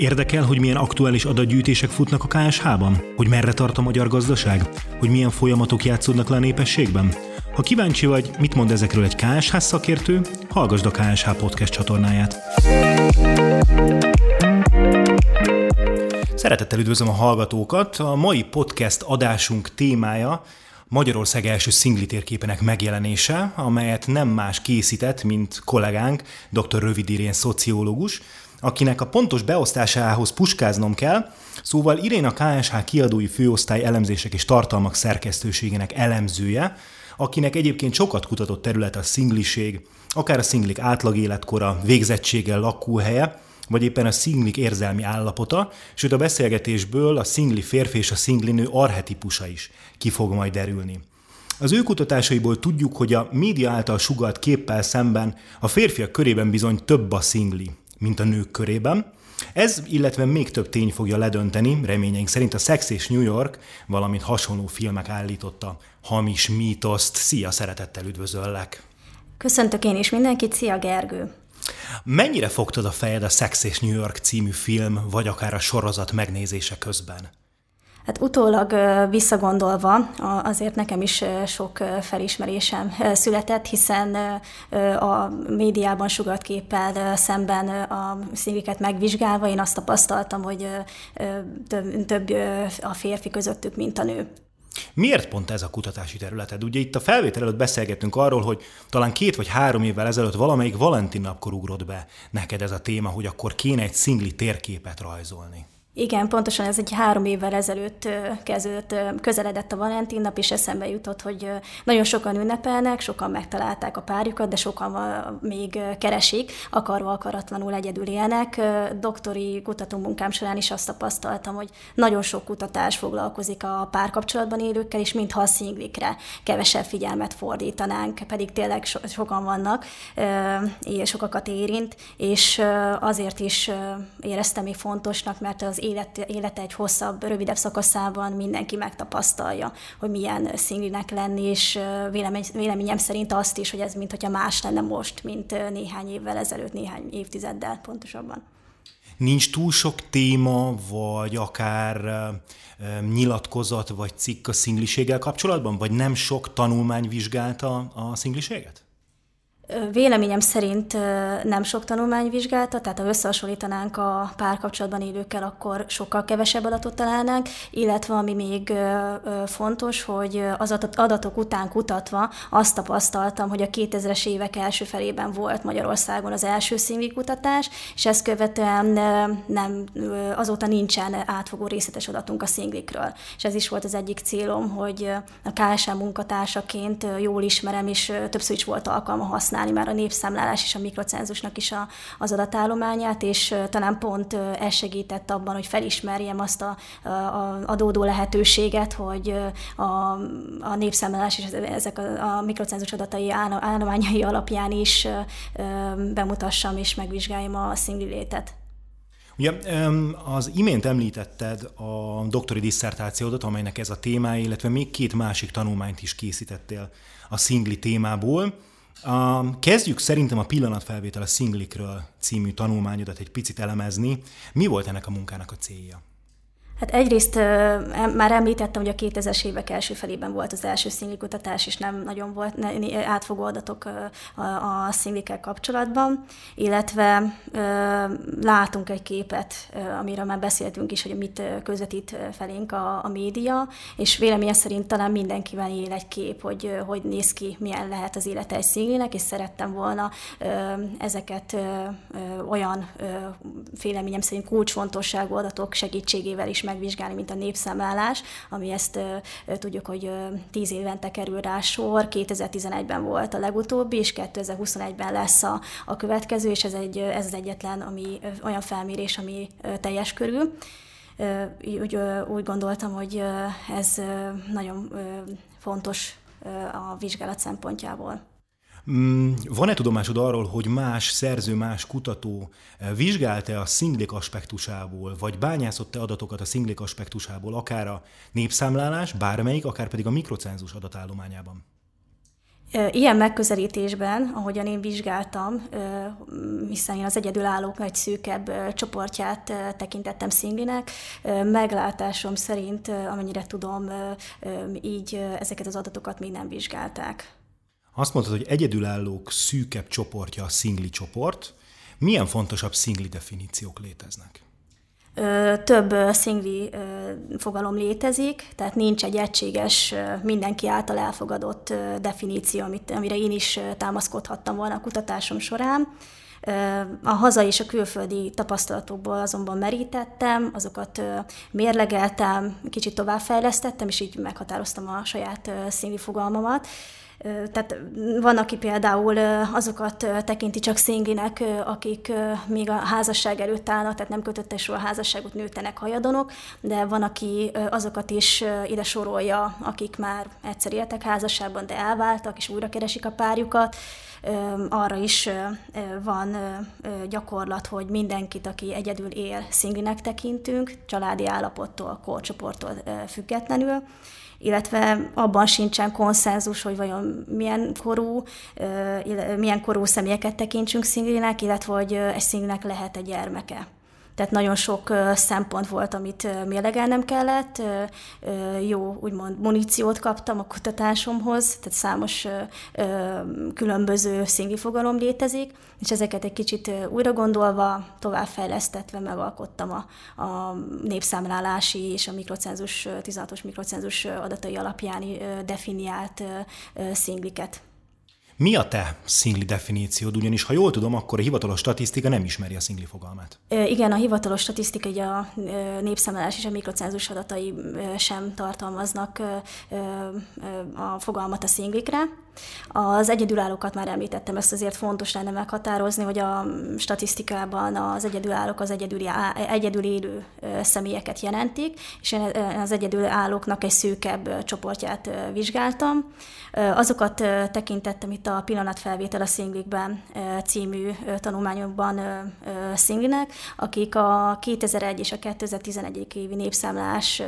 Érdekel, hogy milyen aktuális adatgyűjtések futnak a KSH-ban? Hogy merre tart a magyar gazdaság? Hogy milyen folyamatok játszódnak le a népességben? Ha kíváncsi vagy, mit mond ezekről egy KSH szakértő, hallgasd a KSH podcast csatornáját. Szeretettel üdvözlöm a hallgatókat. A mai podcast adásunk témája Magyarország első szingli térképének megjelenése, amelyet nem más készített, mint kollégánk, dr. Rövid Irén szociológus, akinek a pontos beosztásához puskáznom kell, szóval Irén a KSH kiadói főosztály elemzések és tartalmak szerkesztőségének elemzője, akinek egyébként sokat kutatott terület a szingliség, akár a szinglik átlag életkora, végzettséggel lakóhelye, vagy éppen a szinglik érzelmi állapota, sőt a beszélgetésből a szingli férfi és a szingli nő arhetipusa is ki fog majd derülni. Az ő kutatásaiból tudjuk, hogy a média által sugalt képpel szemben a férfiak körében bizony több a szingli, mint a nők körében. Ez, illetve még több tény fogja ledönteni, reményeink szerint a Sex és New York, valamint hasonló filmek állította hamis mítoszt. Szia, szeretettel üdvözöllek! Köszöntök én is mindenkit, szia Gergő! Mennyire fogtad a fejed a Sex és New York című film, vagy akár a sorozat megnézése közben? Hát utólag visszagondolva, azért nekem is sok felismerésem született, hiszen a médiában sugart képpel szemben a színviket megvizsgálva én azt tapasztaltam, hogy több, több a férfi közöttük, mint a nő. Miért pont ez a kutatási területed? Ugye itt a felvétel előtt beszélgettünk arról, hogy talán két vagy három évvel ezelőtt valamelyik Valentin napkor ugrott be neked ez a téma, hogy akkor kéne egy szingli térképet rajzolni. Igen, pontosan ez egy három évvel ezelőtt kezdődött, közeledett a Valentin nap, és eszembe jutott, hogy nagyon sokan ünnepelnek, sokan megtalálták a párjukat, de sokan még keresik, akarva akaratlanul egyedül élnek. Doktori kutatómunkám során is azt tapasztaltam, hogy nagyon sok kutatás foglalkozik a párkapcsolatban élőkkel, és mintha a szinglikre kevesebb figyelmet fordítanánk, pedig tényleg so- sokan vannak, és sokakat érint, és azért is éreztem még fontosnak, mert az élet, élete egy hosszabb, rövidebb szakaszában mindenki megtapasztalja, hogy milyen színlinek lenni, és vélemény, véleményem szerint azt is, hogy ez mintha más lenne most, mint néhány évvel ezelőtt, néhány évtizeddel pontosabban. Nincs túl sok téma, vagy akár nyilatkozat, vagy cikk a szingliséggel kapcsolatban? Vagy nem sok tanulmány vizsgálta a szingliséget? Véleményem szerint nem sok tanulmány vizsgálta, tehát ha összehasonlítanánk a párkapcsolatban élőkkel, akkor sokkal kevesebb adatot találnánk, illetve ami még fontos, hogy az adatok után kutatva azt tapasztaltam, hogy a 2000-es évek első felében volt Magyarországon az első kutatás, és ezt követően nem, azóta nincsen átfogó részletes adatunk a szinglikről. És ez is volt az egyik célom, hogy a KSM munkatársaként jól ismerem, és többször is volt alkalma használni használni már a népszámlálás és a mikrocenzusnak is a, az adatállományát, és talán pont ez segített abban, hogy felismerjem azt a, a adódó lehetőséget, hogy a, a népszámlálás és ezek a, a mikrocenzus adatai állományai alapján is bemutassam és megvizsgáljam a létet. Ugye az imént említetted a doktori disszertációdat, amelynek ez a témája, illetve még két másik tanulmányt is készítettél a szingli témából. Kezdjük szerintem a pillanatfelvétel a szinglikről című tanulmányodat egy picit elemezni. Mi volt ennek a munkának a célja? Hát egyrészt már említettem, hogy a 2000-es évek első felében volt az első szinglikutatás, és nem nagyon volt átfogó adatok a, szinglikkel kapcsolatban, illetve látunk egy képet, amiről már beszéltünk is, hogy mit közvetít felénk a, a média, és véleményem szerint talán mindenkivel él egy kép, hogy hogy néz ki, milyen lehet az élete egy szinglinek, és szerettem volna ezeket olyan véleményem szerint kulcsfontosságú adatok segítségével is megvizsgálni, mint a népszámlálás, ami ezt tudjuk, hogy tíz évente kerül rá sor, 2011-ben volt a legutóbbi, és 2021-ben lesz a, a következő, és ez, egy, ez az egyetlen ami, olyan felmérés, ami teljes körül. Úgy, úgy gondoltam, hogy ez nagyon fontos a vizsgálat szempontjából. Mm, van-e tudomásod arról, hogy más szerző, más kutató eh, vizsgálta a szinglik aspektusából, vagy bányászott-e adatokat a szinglik aspektusából, akár a népszámlálás, bármelyik, akár pedig a mikrocenzus adatállományában? Ilyen megközelítésben, ahogyan én vizsgáltam, hiszen én az egyedülállók egy szűkebb csoportját tekintettem szinglinek, meglátásom szerint, amennyire tudom, így ezeket az adatokat még nem vizsgálták. Azt mondtad, hogy egyedülállók szűkebb csoportja a szingli csoport. Milyen fontosabb szingli definíciók léteznek? több szingli fogalom létezik, tehát nincs egy egységes, mindenki által elfogadott definíció, amit, amire én is támaszkodhattam volna a kutatásom során. A haza és a külföldi tapasztalatokból azonban merítettem, azokat mérlegeltem, kicsit továbbfejlesztettem, és így meghatároztam a saját színvi fogalmamat. Tehát van, aki például azokat tekinti csak szinglinek, akik még a házasság előtt állnak, tehát nem kötötte soha a házasságot, nőttenek hajadonok, de van, aki azokat is ide sorolja, akik már egyszer éltek házasságban, de elváltak, és újra keresik a párjukat. Arra is van gyakorlat, hogy mindenkit, aki egyedül él, szinglinek tekintünk, családi állapottól, korcsoporttól függetlenül illetve abban sincsen konszenzus, hogy vajon milyen korú, milyen korú személyeket tekintsünk szinglinek, illetve hogy egy szinglinek lehet egy gyermeke. Tehát nagyon sok szempont volt, amit mérlegelnem kellett. Jó, úgymond muníciót kaptam a kutatásomhoz, tehát számos különböző szingli fogalom létezik, és ezeket egy kicsit újra gondolva, továbbfejlesztetve megalkottam a, a népszámlálási és a mikrocenzus, 16-os mikrocenzus adatai alapján definiált szingliket. Mi a te szingli definíciód? Ugyanis, ha jól tudom, akkor a hivatalos statisztika nem ismeri a szingli fogalmát. Igen, a hivatalos statisztika, ugye a népszámlálás és a mikrocenzus adatai sem tartalmaznak a fogalmat a szinglikre. Az egyedülállókat már említettem, ezt azért fontos lenne meghatározni, hogy a statisztikában az egyedülállók az egyedül, egyedül élő személyeket jelentik, és én az egyedülállóknak egy szűkebb csoportját vizsgáltam. Azokat tekintettem itt a Pillanatfelvétel a szinglikben című tanulmányokban szinglinek, akik a 2001 és a 2011 évi népszámlás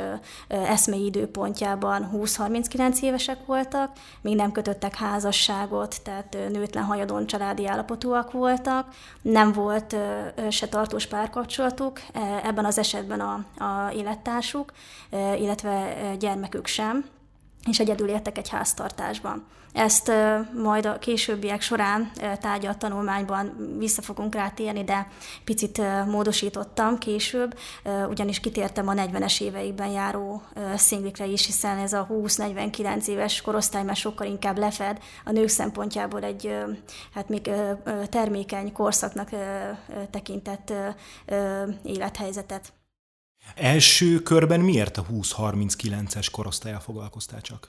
eszmei időpontjában 20-39 évesek voltak, még nem kötöttek házasságot, tehát nőtlen hajadon családi állapotúak voltak, nem volt se tartós párkapcsolatuk, ebben az esetben a, a élettársuk, illetve gyermekük sem és egyedül éltek egy háztartásban. Ezt majd a későbbiek során tárgyalt tanulmányban vissza fogunk rátérni, de picit módosítottam később, ugyanis kitértem a 40-es éveikben járó szinglikre is, hiszen ez a 20-49 éves korosztály már sokkal inkább lefed a nők szempontjából egy hát még termékeny korszaknak tekintett élethelyzetet. Első körben miért a 20-39-es korosztályal foglalkoztál csak?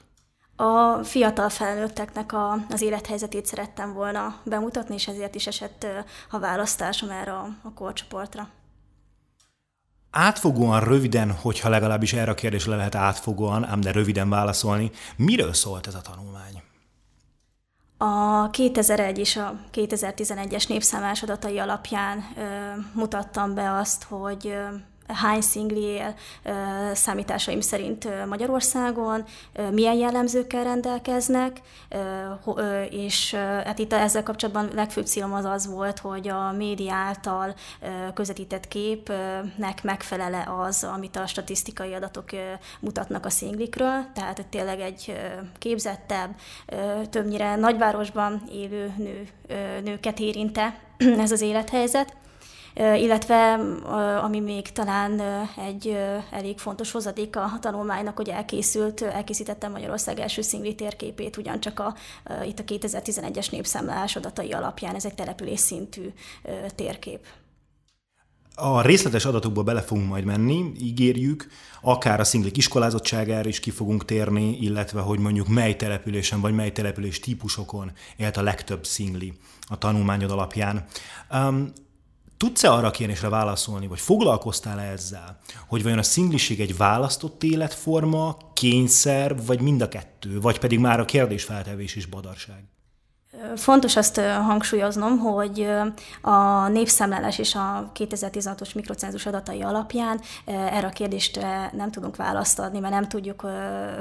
A fiatal felnőtteknek a, az élethelyzetét szerettem volna bemutatni, és ezért is esett a választásom erre a, a korcsoportra. Átfogóan, röviden, hogyha legalábbis erre a kérdésre le lehet átfogóan, ám de röviden válaszolni, miről szólt ez a tanulmány? A 2001 és a 2011-es népszámlás adatai alapján ö, mutattam be azt, hogy ö, hány szingli él számításaim szerint Magyarországon, milyen jellemzőkkel rendelkeznek, és hát itt ezzel kapcsolatban legfőbb célom az az volt, hogy a média által közvetített képnek megfelele az, amit a statisztikai adatok mutatnak a szinglikről, tehát tényleg egy képzettebb, többnyire nagyvárosban élő nő, nőket érinte ez az élethelyzet illetve ami még talán egy elég fontos hozadék a tanulmánynak, hogy elkészült, elkészítettem Magyarország első szingli térképét, ugyancsak a, itt a 2011-es népszámlálás adatai alapján, ez egy település szintű térkép. A részletes adatokba bele fogunk majd menni, ígérjük, akár a szinglik iskolázottságára is ki fogunk térni, illetve hogy mondjuk mely településen vagy mely település típusokon élt a legtöbb szingli a tanulmányod alapján. Um, Tudsz-e arra kérdésre válaszolni, vagy foglalkoztál -e ezzel, hogy vajon a szingliség egy választott életforma, kényszer, vagy mind a kettő, vagy pedig már a kérdésfeltevés is badarság? Fontos azt hangsúlyoznom, hogy a népszámlálás és a 2016-os mikrocenzus adatai alapján erre a kérdésre nem tudunk választ adni, mert nem tudjuk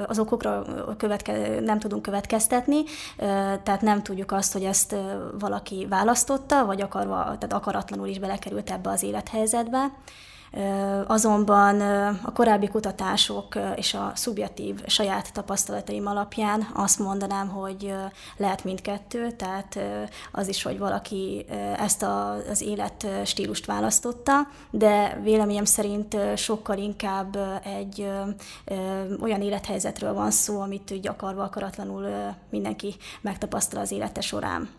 az okokra követke, nem tudunk következtetni, tehát nem tudjuk azt, hogy ezt valaki választotta, vagy akarva, tehát akaratlanul is belekerült ebbe az élethelyzetbe. Azonban a korábbi kutatások és a szubjektív saját tapasztalataim alapján azt mondanám, hogy lehet mindkettő, tehát az is, hogy valaki ezt az életstílust választotta, de véleményem szerint sokkal inkább egy olyan élethelyzetről van szó, amit úgy akarva akaratlanul mindenki megtapasztal az élete során.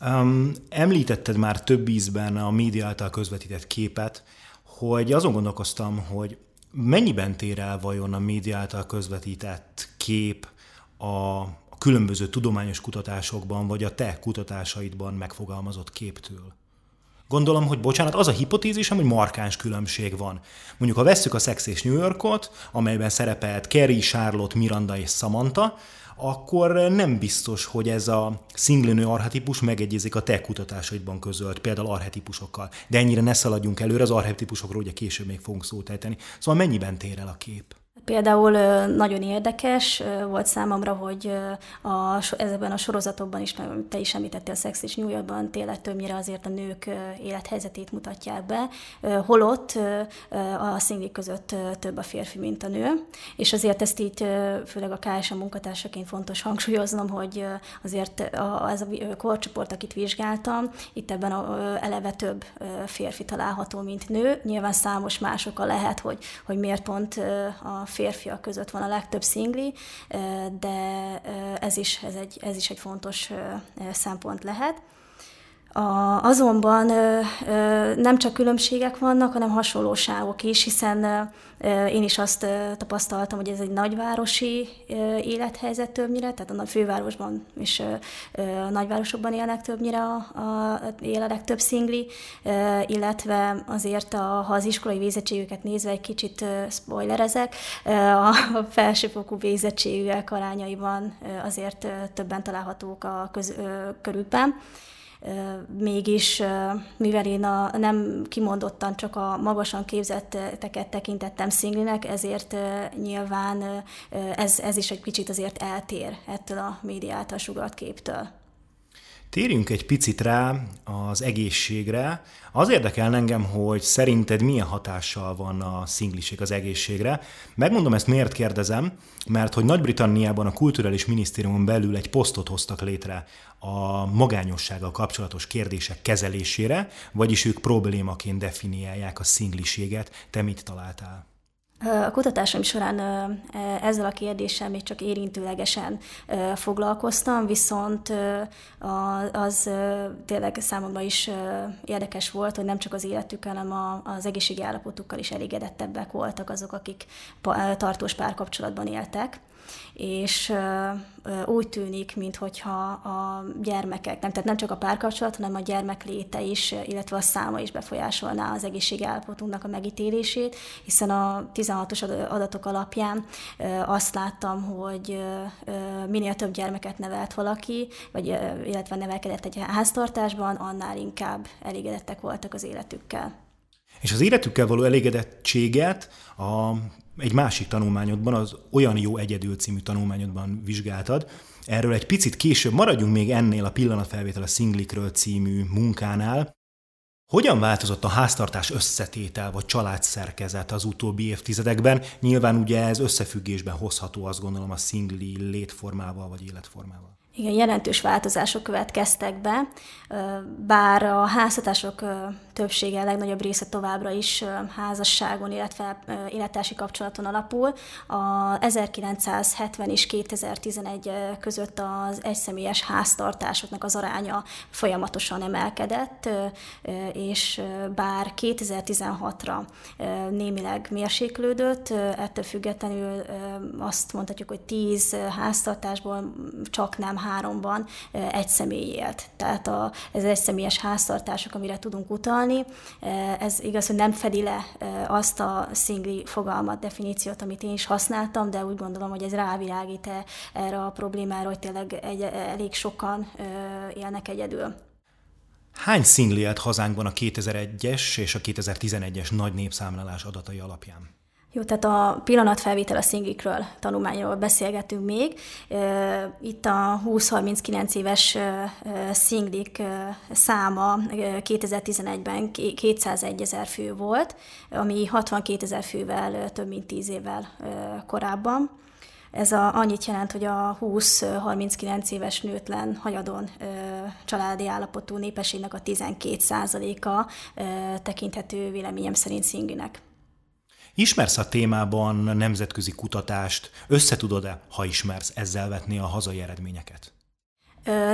Um, említetted már több ízben a média által közvetített képet, hogy azon gondolkoztam, hogy mennyiben tér el vajon a média által közvetített kép a különböző tudományos kutatásokban, vagy a te kutatásaidban megfogalmazott képtől? Gondolom, hogy bocsánat, az a hipotézisem, hogy markáns különbség van. Mondjuk, ha vesszük a Sex és New Yorkot, amelyben szerepelt Kerry, Charlotte, Miranda és Samantha, akkor nem biztos, hogy ez a szinglinő arhetipus megegyezik a te kutatásaidban közölt, például arhetipusokkal. De ennyire ne szaladjunk előre, az arhetipusokról ugye később még fogunk szót ejteni. Szóval mennyiben tér el a kép? Például nagyon érdekes volt számomra, hogy a, ezekben a sorozatokban is, te is említettél a Sex és New Yorkban, tényleg többnyire azért a nők élethelyzetét mutatják be, holott a szinglik között több a férfi, mint a nő, és azért ezt így főleg a KSA munkatársaként fontos hangsúlyoznom, hogy azért ez a korcsoport, akit vizsgáltam, itt ebben a, eleve több férfi található, mint nő. Nyilván számos más oka lehet, hogy, hogy miért pont a férfiak között van a legtöbb szingli, de ez is, ez egy, ez is egy fontos szempont lehet. A, azonban ö, ö, nem csak különbségek vannak, hanem hasonlóságok is, hiszen ö, én is azt ö, tapasztaltam, hogy ez egy nagyvárosi ö, élethelyzet többnyire, tehát a fővárosban és ö, ö, a nagyvárosokban élnek többnyire, a, a, él a legtöbb szingli, ö, illetve azért, a, ha az iskolai végzettségüket nézve egy kicsit ö, spoilerezek, ö, a, felsőfokú végzettségűek arányaiban ö, azért ö, többen találhatók a köz, ö, körülben mégis, mivel én a, nem kimondottan csak a magasan képzetteket tekintettem szinglinek, ezért nyilván ez, ez is egy kicsit azért eltér ettől a média által sugart képtől. Térjünk egy picit rá az egészségre. Az érdekel engem, hogy szerinted milyen hatással van a szingliség az egészségre. Megmondom ezt miért kérdezem, mert hogy Nagy-Britanniában a Kulturális Minisztériumon belül egy posztot hoztak létre a magányossággal kapcsolatos kérdések kezelésére, vagyis ők problémaként definiálják a szingliséget. Te mit találtál? A kutatásom során e, ezzel a kérdéssel még csak érintőlegesen foglalkoztam, viszont az tényleg számomra is érdekes volt, hogy nem csak az életükkel, hanem az egészségi állapotukkal is elégedettebbek voltak azok, akik tartós párkapcsolatban éltek és úgy tűnik, mintha a gyermekek, nem, tehát nem csak a párkapcsolat, hanem a gyermek léte is, illetve a száma is befolyásolná az egészségi állapotunknak a megítélését, hiszen a 16-os adatok alapján azt láttam, hogy minél több gyermeket nevelt valaki, vagy illetve nevelkedett egy háztartásban, annál inkább elégedettek voltak az életükkel. És az életükkel való elégedettséget a egy másik tanulmányodban, az Olyan jó egyedül című tanulmányodban vizsgáltad. Erről egy picit később maradjunk még ennél a pillanatfelvétel a szinglikről című munkánál. Hogyan változott a háztartás összetétel vagy családszerkezet az utóbbi évtizedekben? Nyilván ugye ez összefüggésben hozható, azt gondolom, a szingli létformával vagy életformával. Igen, jelentős változások következtek be, bár a háztatások többsége, legnagyobb része továbbra is házasságon, illetve élettársi kapcsolaton alapul. A 1970 és 2011 között az egyszemélyes háztartásoknak az aránya folyamatosan emelkedett, és bár 2016-ra némileg mérséklődött, ettől függetlenül azt mondhatjuk, hogy 10 háztartásból csak nem háromban egy személy élt. Tehát a, ez egy személyes háztartások, amire tudunk utalni. Ez igaz, hogy nem fedi le azt a szingli fogalmat, definíciót, amit én is használtam, de úgy gondolom, hogy ez rávilágít erre a problémára, hogy tényleg egy, elég sokan élnek egyedül. Hány szingli élt hazánkban a 2001-es és a 2011-es nagy népszámlálás adatai alapján? Jó, tehát a pillanatfelvétel a szinglikről, tanulmányról beszélgetünk még. Itt a 20-39 éves szinglik száma 2011-ben 201 ezer fő volt, ami 62 ezer fővel több mint 10 évvel korábban. Ez a, annyit jelent, hogy a 20-39 éves nőtlen hajadon ö, családi állapotú népességnek a 12%-a ö, tekinthető véleményem szerint szinglinek. Ismersz a témában nemzetközi kutatást, összetudod-e, ha ismersz, ezzel vetni a hazai eredményeket?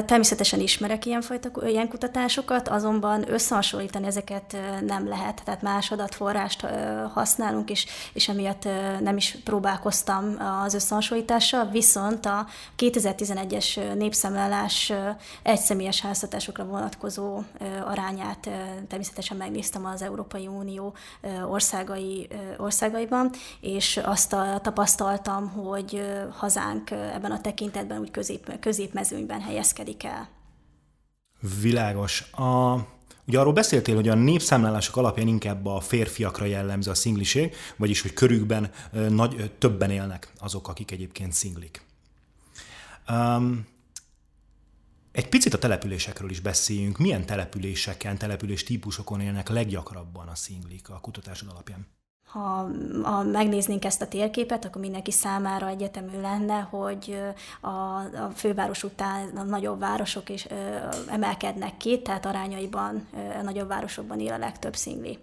Természetesen ismerek ilyenfajta, ilyen kutatásokat, azonban összehasonlítani ezeket nem lehet, tehát más adatforrást használunk, és, és emiatt nem is próbálkoztam az összehasonlítással, viszont a 2011-es népszámlálás egyszemélyes háztatásokra vonatkozó arányát természetesen megnéztem az Európai Unió országai, országaiban, és azt tapasztaltam, hogy hazánk ebben a tekintetben úgy közép, középmezőnyben helyez helyezkedik el. Világos. A, ugye arról beszéltél, hogy a népszámlálások alapján inkább a férfiakra jellemző a szingliség, vagyis hogy körükben nagy, többen élnek azok, akik egyébként szinglik. Um, egy picit a településekről is beszéljünk. Milyen településeken, település típusokon élnek leggyakrabban a szinglik a kutatásod alapján? Ha, ha megnéznénk ezt a térképet, akkor mindenki számára egyetemű lenne, hogy a, a főváros után a nagyobb városok is ö, emelkednek ki, tehát arányaiban ö, a nagyobb városokban él a legtöbb szingli.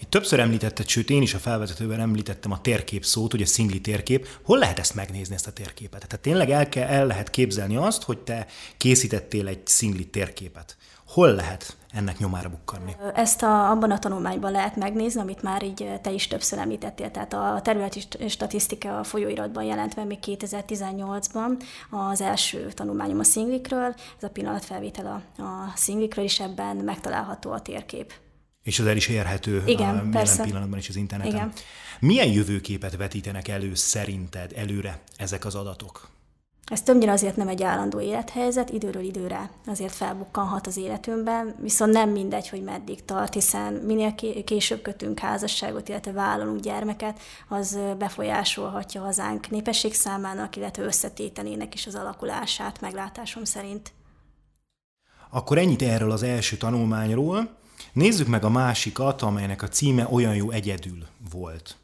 Itt többször említetted, sőt én is a felvezetőben említettem a térkép szót, ugye szingli térkép. Hol lehet ezt megnézni, ezt a térképet? Tehát tényleg el, kell, el lehet képzelni azt, hogy te készítettél egy szingli térképet. Hol lehet ennek nyomára bukkanni? Ezt a, abban a tanulmányban lehet megnézni, amit már így te is többször említettél. Tehát a területi statisztika a folyóiratban jelent meg még 2018-ban az első tanulmányom a szinglikről. Ez a pillanatfelvétel a, a szinglikről, és ebben megtalálható a térkép. És az el is érhető Igen, a jelen pillanatban is az interneten. Igen. Milyen jövőképet vetítenek elő szerinted előre ezek az adatok? Ez többnyire azért nem egy állandó élethelyzet, időről időre azért felbukkanhat az életünkben, viszont nem mindegy, hogy meddig tart, hiszen minél később kötünk házasságot, illetve vállalunk gyermeket, az befolyásolhatja hazánk népesség számának, illetve összetételének is az alakulását, meglátásom szerint. Akkor ennyit erről az első tanulmányról. Nézzük meg a másikat, amelynek a címe Olyan jó egyedül volt.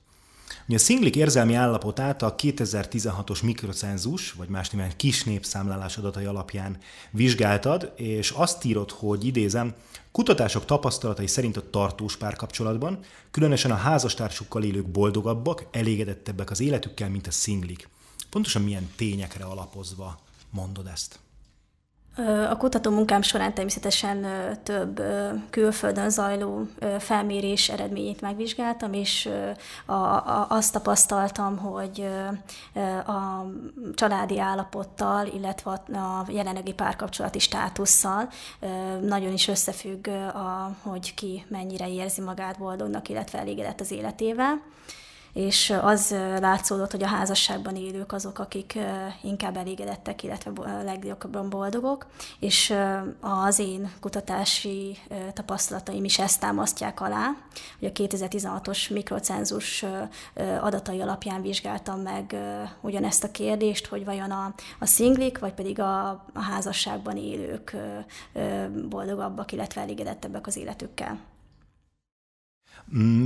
Ugye a szinglik érzelmi állapotát a 2016-os mikrocenzus, vagy más néven kis népszámlálás adatai alapján vizsgáltad, és azt írod, hogy idézem, kutatások tapasztalatai szerint a tartós párkapcsolatban, különösen a házastársukkal élők boldogabbak, elégedettebbek az életükkel, mint a szinglik. Pontosan milyen tényekre alapozva mondod ezt? A kutató munkám során természetesen több külföldön zajló felmérés eredményét megvizsgáltam, és azt tapasztaltam, hogy a családi állapottal, illetve a jelenlegi párkapcsolati státusszal nagyon is összefügg, hogy ki mennyire érzi magát boldognak, illetve elégedett az életével és az látszódott, hogy a házasságban élők azok, akik inkább elégedettek, illetve legjobban boldogok, és az én kutatási tapasztalataim is ezt támasztják alá, hogy a 2016-os mikrocenzus adatai alapján vizsgáltam meg ugyanezt a kérdést, hogy vajon a, a szinglik, vagy pedig a, a házasságban élők boldogabbak, illetve elégedettebbek az életükkel.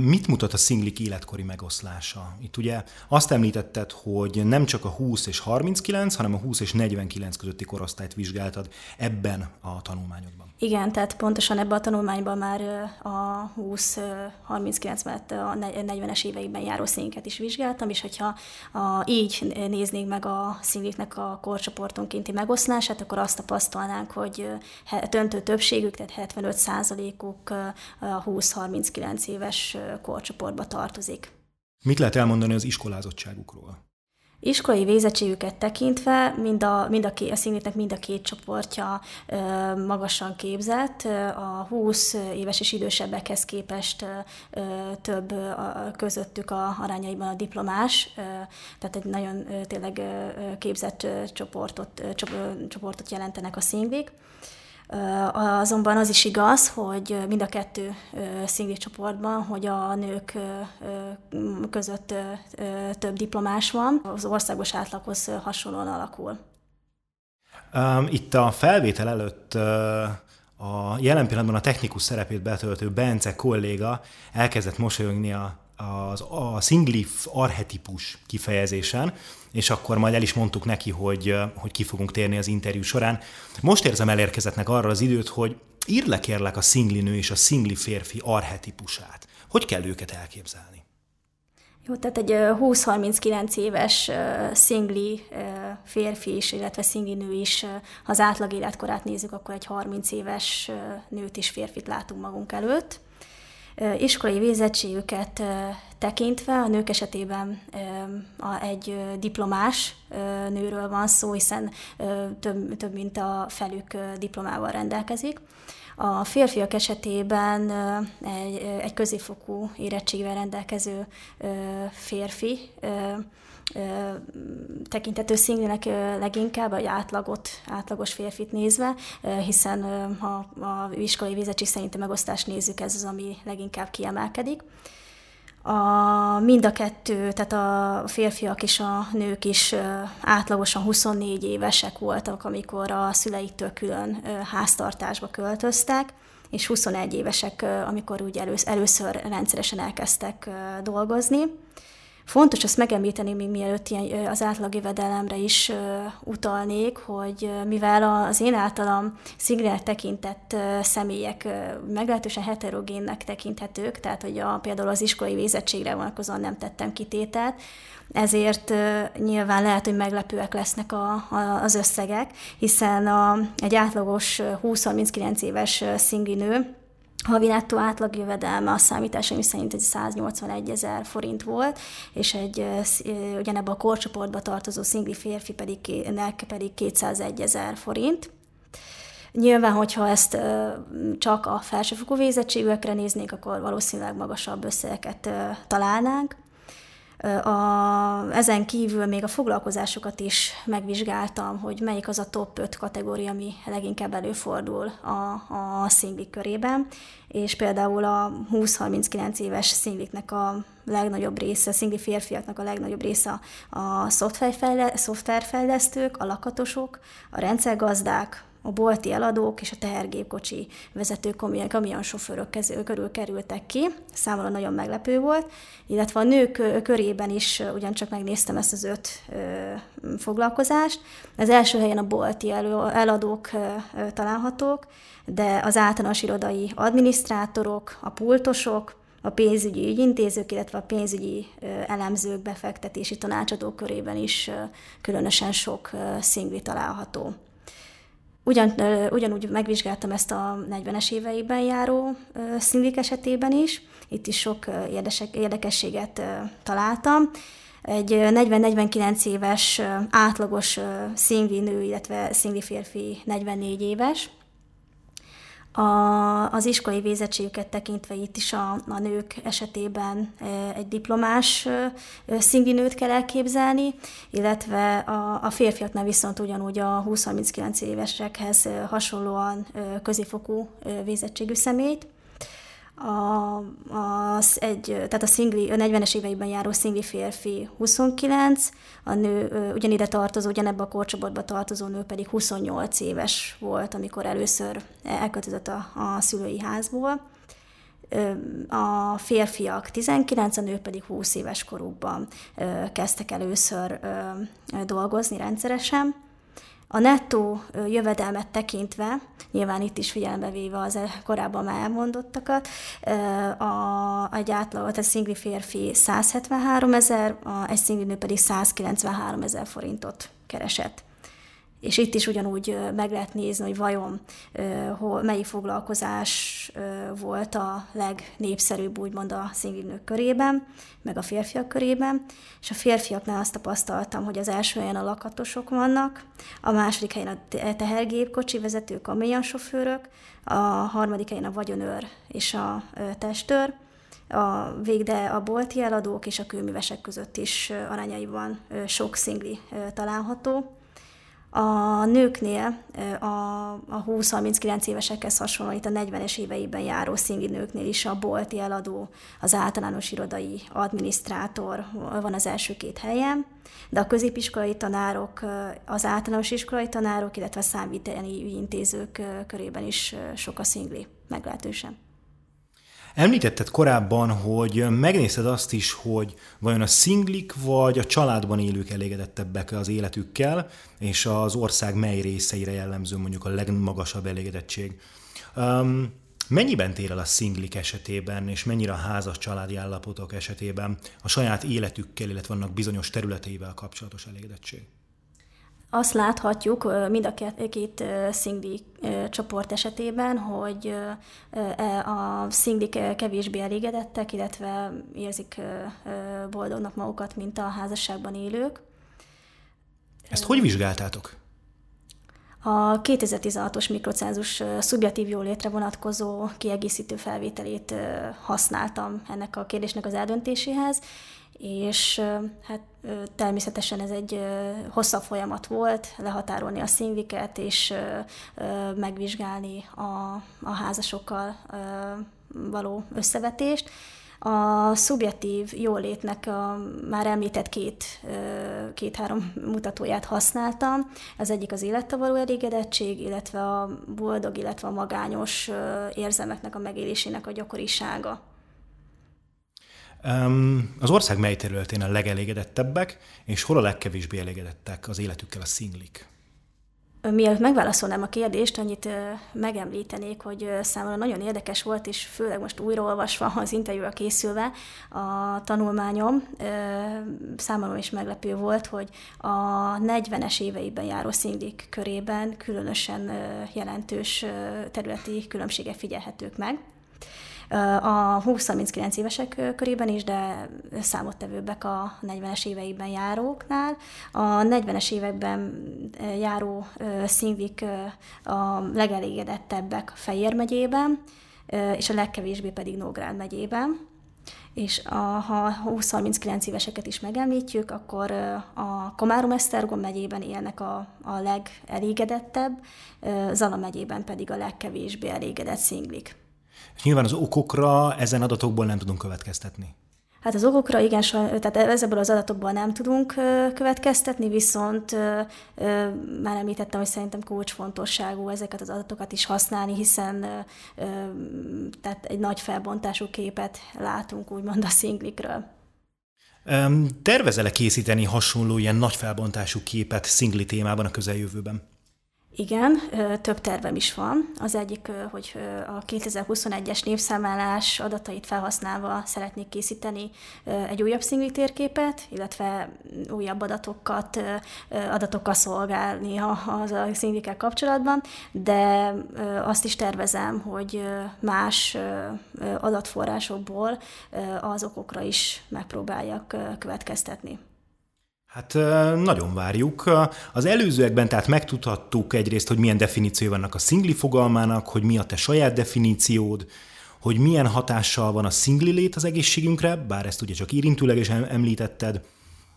Mit mutat a szinglik életkori megoszlása? Itt ugye azt említetted, hogy nem csak a 20 és 39, hanem a 20 és 49 közötti korosztályt vizsgáltad ebben a tanulmányodban. Igen, tehát pontosan ebben a tanulmányban már a 20-39 mellett a 40-es éveiben járó színket is vizsgáltam, és hogyha a, így néznénk meg a szingliknek a korcsoportonkénti megoszlását, akkor azt tapasztalnánk, hogy döntő többségük, tehát 75 uk a 20-39 éves korcsoportba tartozik. Mit lehet elmondani az iskolázottságukról? Iskolai végzettségüket tekintve mind a, mind a, két, a színvétnek mind a két csoportja ö, magasan képzett. A 20 éves és idősebbekhez képest ö, több a, közöttük a arányaiban a diplomás, ö, tehát egy nagyon ö, tényleg ö, képzett ö, csoportot, ö, csoportot jelentenek a színvik. Azonban az is igaz, hogy mind a kettő szingli csoportban, hogy a nők között több diplomás van, az országos átlaghoz hasonlóan alakul. Itt a felvétel előtt a jelen pillanatban a technikus szerepét betöltő Bence kolléga elkezdett mosolyogni a, a, a singlif arhetipus kifejezésen, és akkor majd el is mondtuk neki, hogy, hogy ki fogunk térni az interjú során. Most érzem elérkezettnek arra az időt, hogy ír le kérlek a szingli nő és a szingli férfi arhetipusát. Hogy kell őket elképzelni? Jó, tehát egy 20-39 éves szingli férfi is, illetve szingli nő is, ha az átlag életkorát nézzük, akkor egy 30 éves nőt és férfit látunk magunk előtt. Iskolai végzettségüket tekintve a nők esetében egy diplomás nőről van szó, hiszen több, több mint a felük diplomával rendelkezik. A férfiak esetében egy, egy középfokú érettségvel rendelkező férfi tekintető szinglének leginkább, vagy átlagot, átlagos férfit nézve, hiszen ha a iskolai végzettség szerint a megosztást nézzük, ez az, ami leginkább kiemelkedik. A, mind a kettő, tehát a férfiak és a nők is átlagosan 24 évesek voltak, amikor a szüleiktől külön háztartásba költöztek, és 21 évesek, amikor úgy először rendszeresen elkezdtek dolgozni. Fontos azt megemlíteni, még mielőtt ilyen, az átlag jövedelemre is utalnék, hogy mivel az én általam szigler tekintett személyek meglehetősen heterogénnek tekinthetők, tehát hogy a, például az iskolai végzettségre vonatkozóan nem tettem kitételt, ezért nyilván lehet, hogy meglepőek lesznek a, a, az összegek, hiszen a, egy átlagos 20-39 éves szingli nő havi nettó jövedelme a számításaim szerint egy 181 ezer forint volt, és egy ugyanebben a korcsoportba tartozó szingli férfi pedig, pedig 201 ezer forint. Nyilván, hogyha ezt csak a felsőfokú végzettségűekre néznék, akkor valószínűleg magasabb összegeket találnánk. A, ezen kívül még a foglalkozásokat is megvizsgáltam, hogy melyik az a top 5 kategória, ami leginkább előfordul a, a szingvik körében, és például a 20-39 éves szingviknek a legnagyobb része, a szingvi férfiaknak a legnagyobb része a szoftverfejlesztők, a lakatosok, a rendszergazdák, a bolti eladók és a tehergépkocsi vezetők, kamion, kamionsofőrök körül kerültek ki. Számomra nagyon meglepő volt, illetve a nők körében is ugyancsak megnéztem ezt az öt foglalkozást. Az első helyen a bolti eladók találhatók, de az általános irodai adminisztrátorok, a pultosok, a pénzügyi ügyintézők, illetve a pénzügyi elemzők, befektetési tanácsadók körében is különösen sok szingvi található. Ugyan, ugyanúgy megvizsgáltam ezt a 40-es éveiben járó szindik esetében is, itt is sok érdekességet találtam. Egy 40-49 éves átlagos színvi nő, illetve színvi férfi 44 éves, a, az iskolai végzettségüket tekintve itt is a, a nők esetében egy diplomás nőt kell elképzelni, illetve a, a férfiaknál viszont ugyanúgy a 20-39 évesekhez hasonlóan középfokú végzettségű szemét a, az egy, tehát a, szingli, a 40-es éveiben járó szingli férfi 29, a nő ugyanide tartozó, ugyanebbe a korcsoportba tartozó nő pedig 28 éves volt, amikor először elköltözött a, a szülői házból. A férfiak 19, a nő pedig 20 éves korukban kezdtek először dolgozni rendszeresen a nettó jövedelmet tekintve, nyilván itt is figyelembe véve az korábban már elmondottakat, a, egy átlag, a szingli férfi 173 ezer, egy szingli nő pedig 193 ezer forintot keresett. És itt is ugyanúgy meg lehet nézni, hogy vajon melyik foglalkozás volt a legnépszerűbb, úgymond a szinglinők körében, meg a férfiak körében, és a férfiaknál azt tapasztaltam, hogy az első helyen a lakatosok vannak, a második helyen a tehergépkocsi vezetők, a sofőrök, a harmadik helyen a vagyonőr és a testőr, a végde a bolti eladók és a kőművesek között is arányaiban sok szingli található. A nőknél a, a 20-39 évesekhez hasonlóan itt a 40-es éveiben járó szingli nőknél is a bolti eladó, az általános irodai adminisztrátor van az első két helyen, de a középiskolai tanárok, az általános iskolai tanárok, illetve a számviteli intézők körében is sok a szingli, meglehetősen. Említetted korábban, hogy megnézted azt is, hogy vajon a szinglik vagy a családban élők elégedettebbek az életükkel, és az ország mely részeire jellemző mondjuk a legmagasabb elégedettség. Um, mennyiben tér el a szinglik esetében, és mennyire a házas családi állapotok esetében a saját életükkel, illetve vannak bizonyos területeivel kapcsolatos elégedettség? Azt láthatjuk mind a két szingli csoport esetében, hogy e, a szinglik kevésbé elégedettek, illetve érzik boldognak magukat, mint a házasságban élők. Ezt hogy vizsgáltátok? A 2016-os mikrocenzus szubjektív jólétre vonatkozó kiegészítő felvételét használtam ennek a kérdésnek az eldöntéséhez, és hát természetesen ez egy hosszabb folyamat volt, lehatárolni a színviket, és megvizsgálni a, a házasokkal való összevetést. A szubjektív jólétnek a már említett két, két-három mutatóját használtam. Az egyik az élettel való elégedettség, illetve a boldog, illetve a magányos érzelmeknek a megélésének a gyakorisága. Az ország mely területén a legelégedettebbek, és hol a legkevésbé elégedettek az életükkel a szinglik? Mielőtt megválaszolnám a kérdést, annyit megemlítenék, hogy számomra nagyon érdekes volt, és főleg most újraolvasva az interjúra készülve a tanulmányom, számomra is meglepő volt, hogy a 40-es éveiben járó szinglik körében különösen jelentős területi különbségek figyelhetők meg a 20-39 évesek körében is, de számottevőbbek a 40-es éveiben járóknál. A 40-es években járó színvik a legelégedettebbek Fejér megyében, és a legkevésbé pedig Nógrád megyében és a, ha 20-39 éveseket is megemlítjük, akkor a Komárom-Esztergom megyében élnek a, a legelégedettebb, Zala megyében pedig a legkevésbé elégedett szinglik. És nyilván az okokra ezen adatokból nem tudunk következtetni. Hát az okokra igen, tehát ezekből az adatokból nem tudunk következtetni, viszont már említettem, hogy szerintem kulcsfontosságú ezeket az adatokat is használni, hiszen tehát egy nagy felbontású képet látunk úgymond a szinglikről. Tervezel-e készíteni hasonló ilyen nagy felbontású képet szingli témában a közeljövőben? Igen, több tervem is van. Az egyik, hogy a 2021-es népszámlálás adatait felhasználva szeretnék készíteni egy újabb szingli térképet, illetve újabb adatokat, adatokkal szolgálni az a szinglikkel kapcsolatban, de azt is tervezem, hogy más adatforrásokból az okokra is megpróbáljak következtetni. Hát nagyon várjuk. Az előzőekben tehát megtudhattuk egyrészt, hogy milyen definíció vannak a szingli fogalmának, hogy mi a te saját definíciód, hogy milyen hatással van a szingli lét az egészségünkre, bár ezt ugye csak érintőlegesen említetted,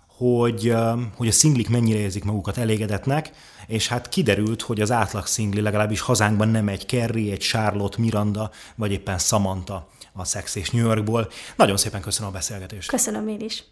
hogy, hogy a szinglik mennyire érzik magukat elégedetnek, és hát kiderült, hogy az átlag szingli legalábbis hazánkban nem egy Kerry, egy Charlotte, Miranda, vagy éppen Samantha a Sex és New Yorkból. Nagyon szépen köszönöm a beszélgetést. Köszönöm én is.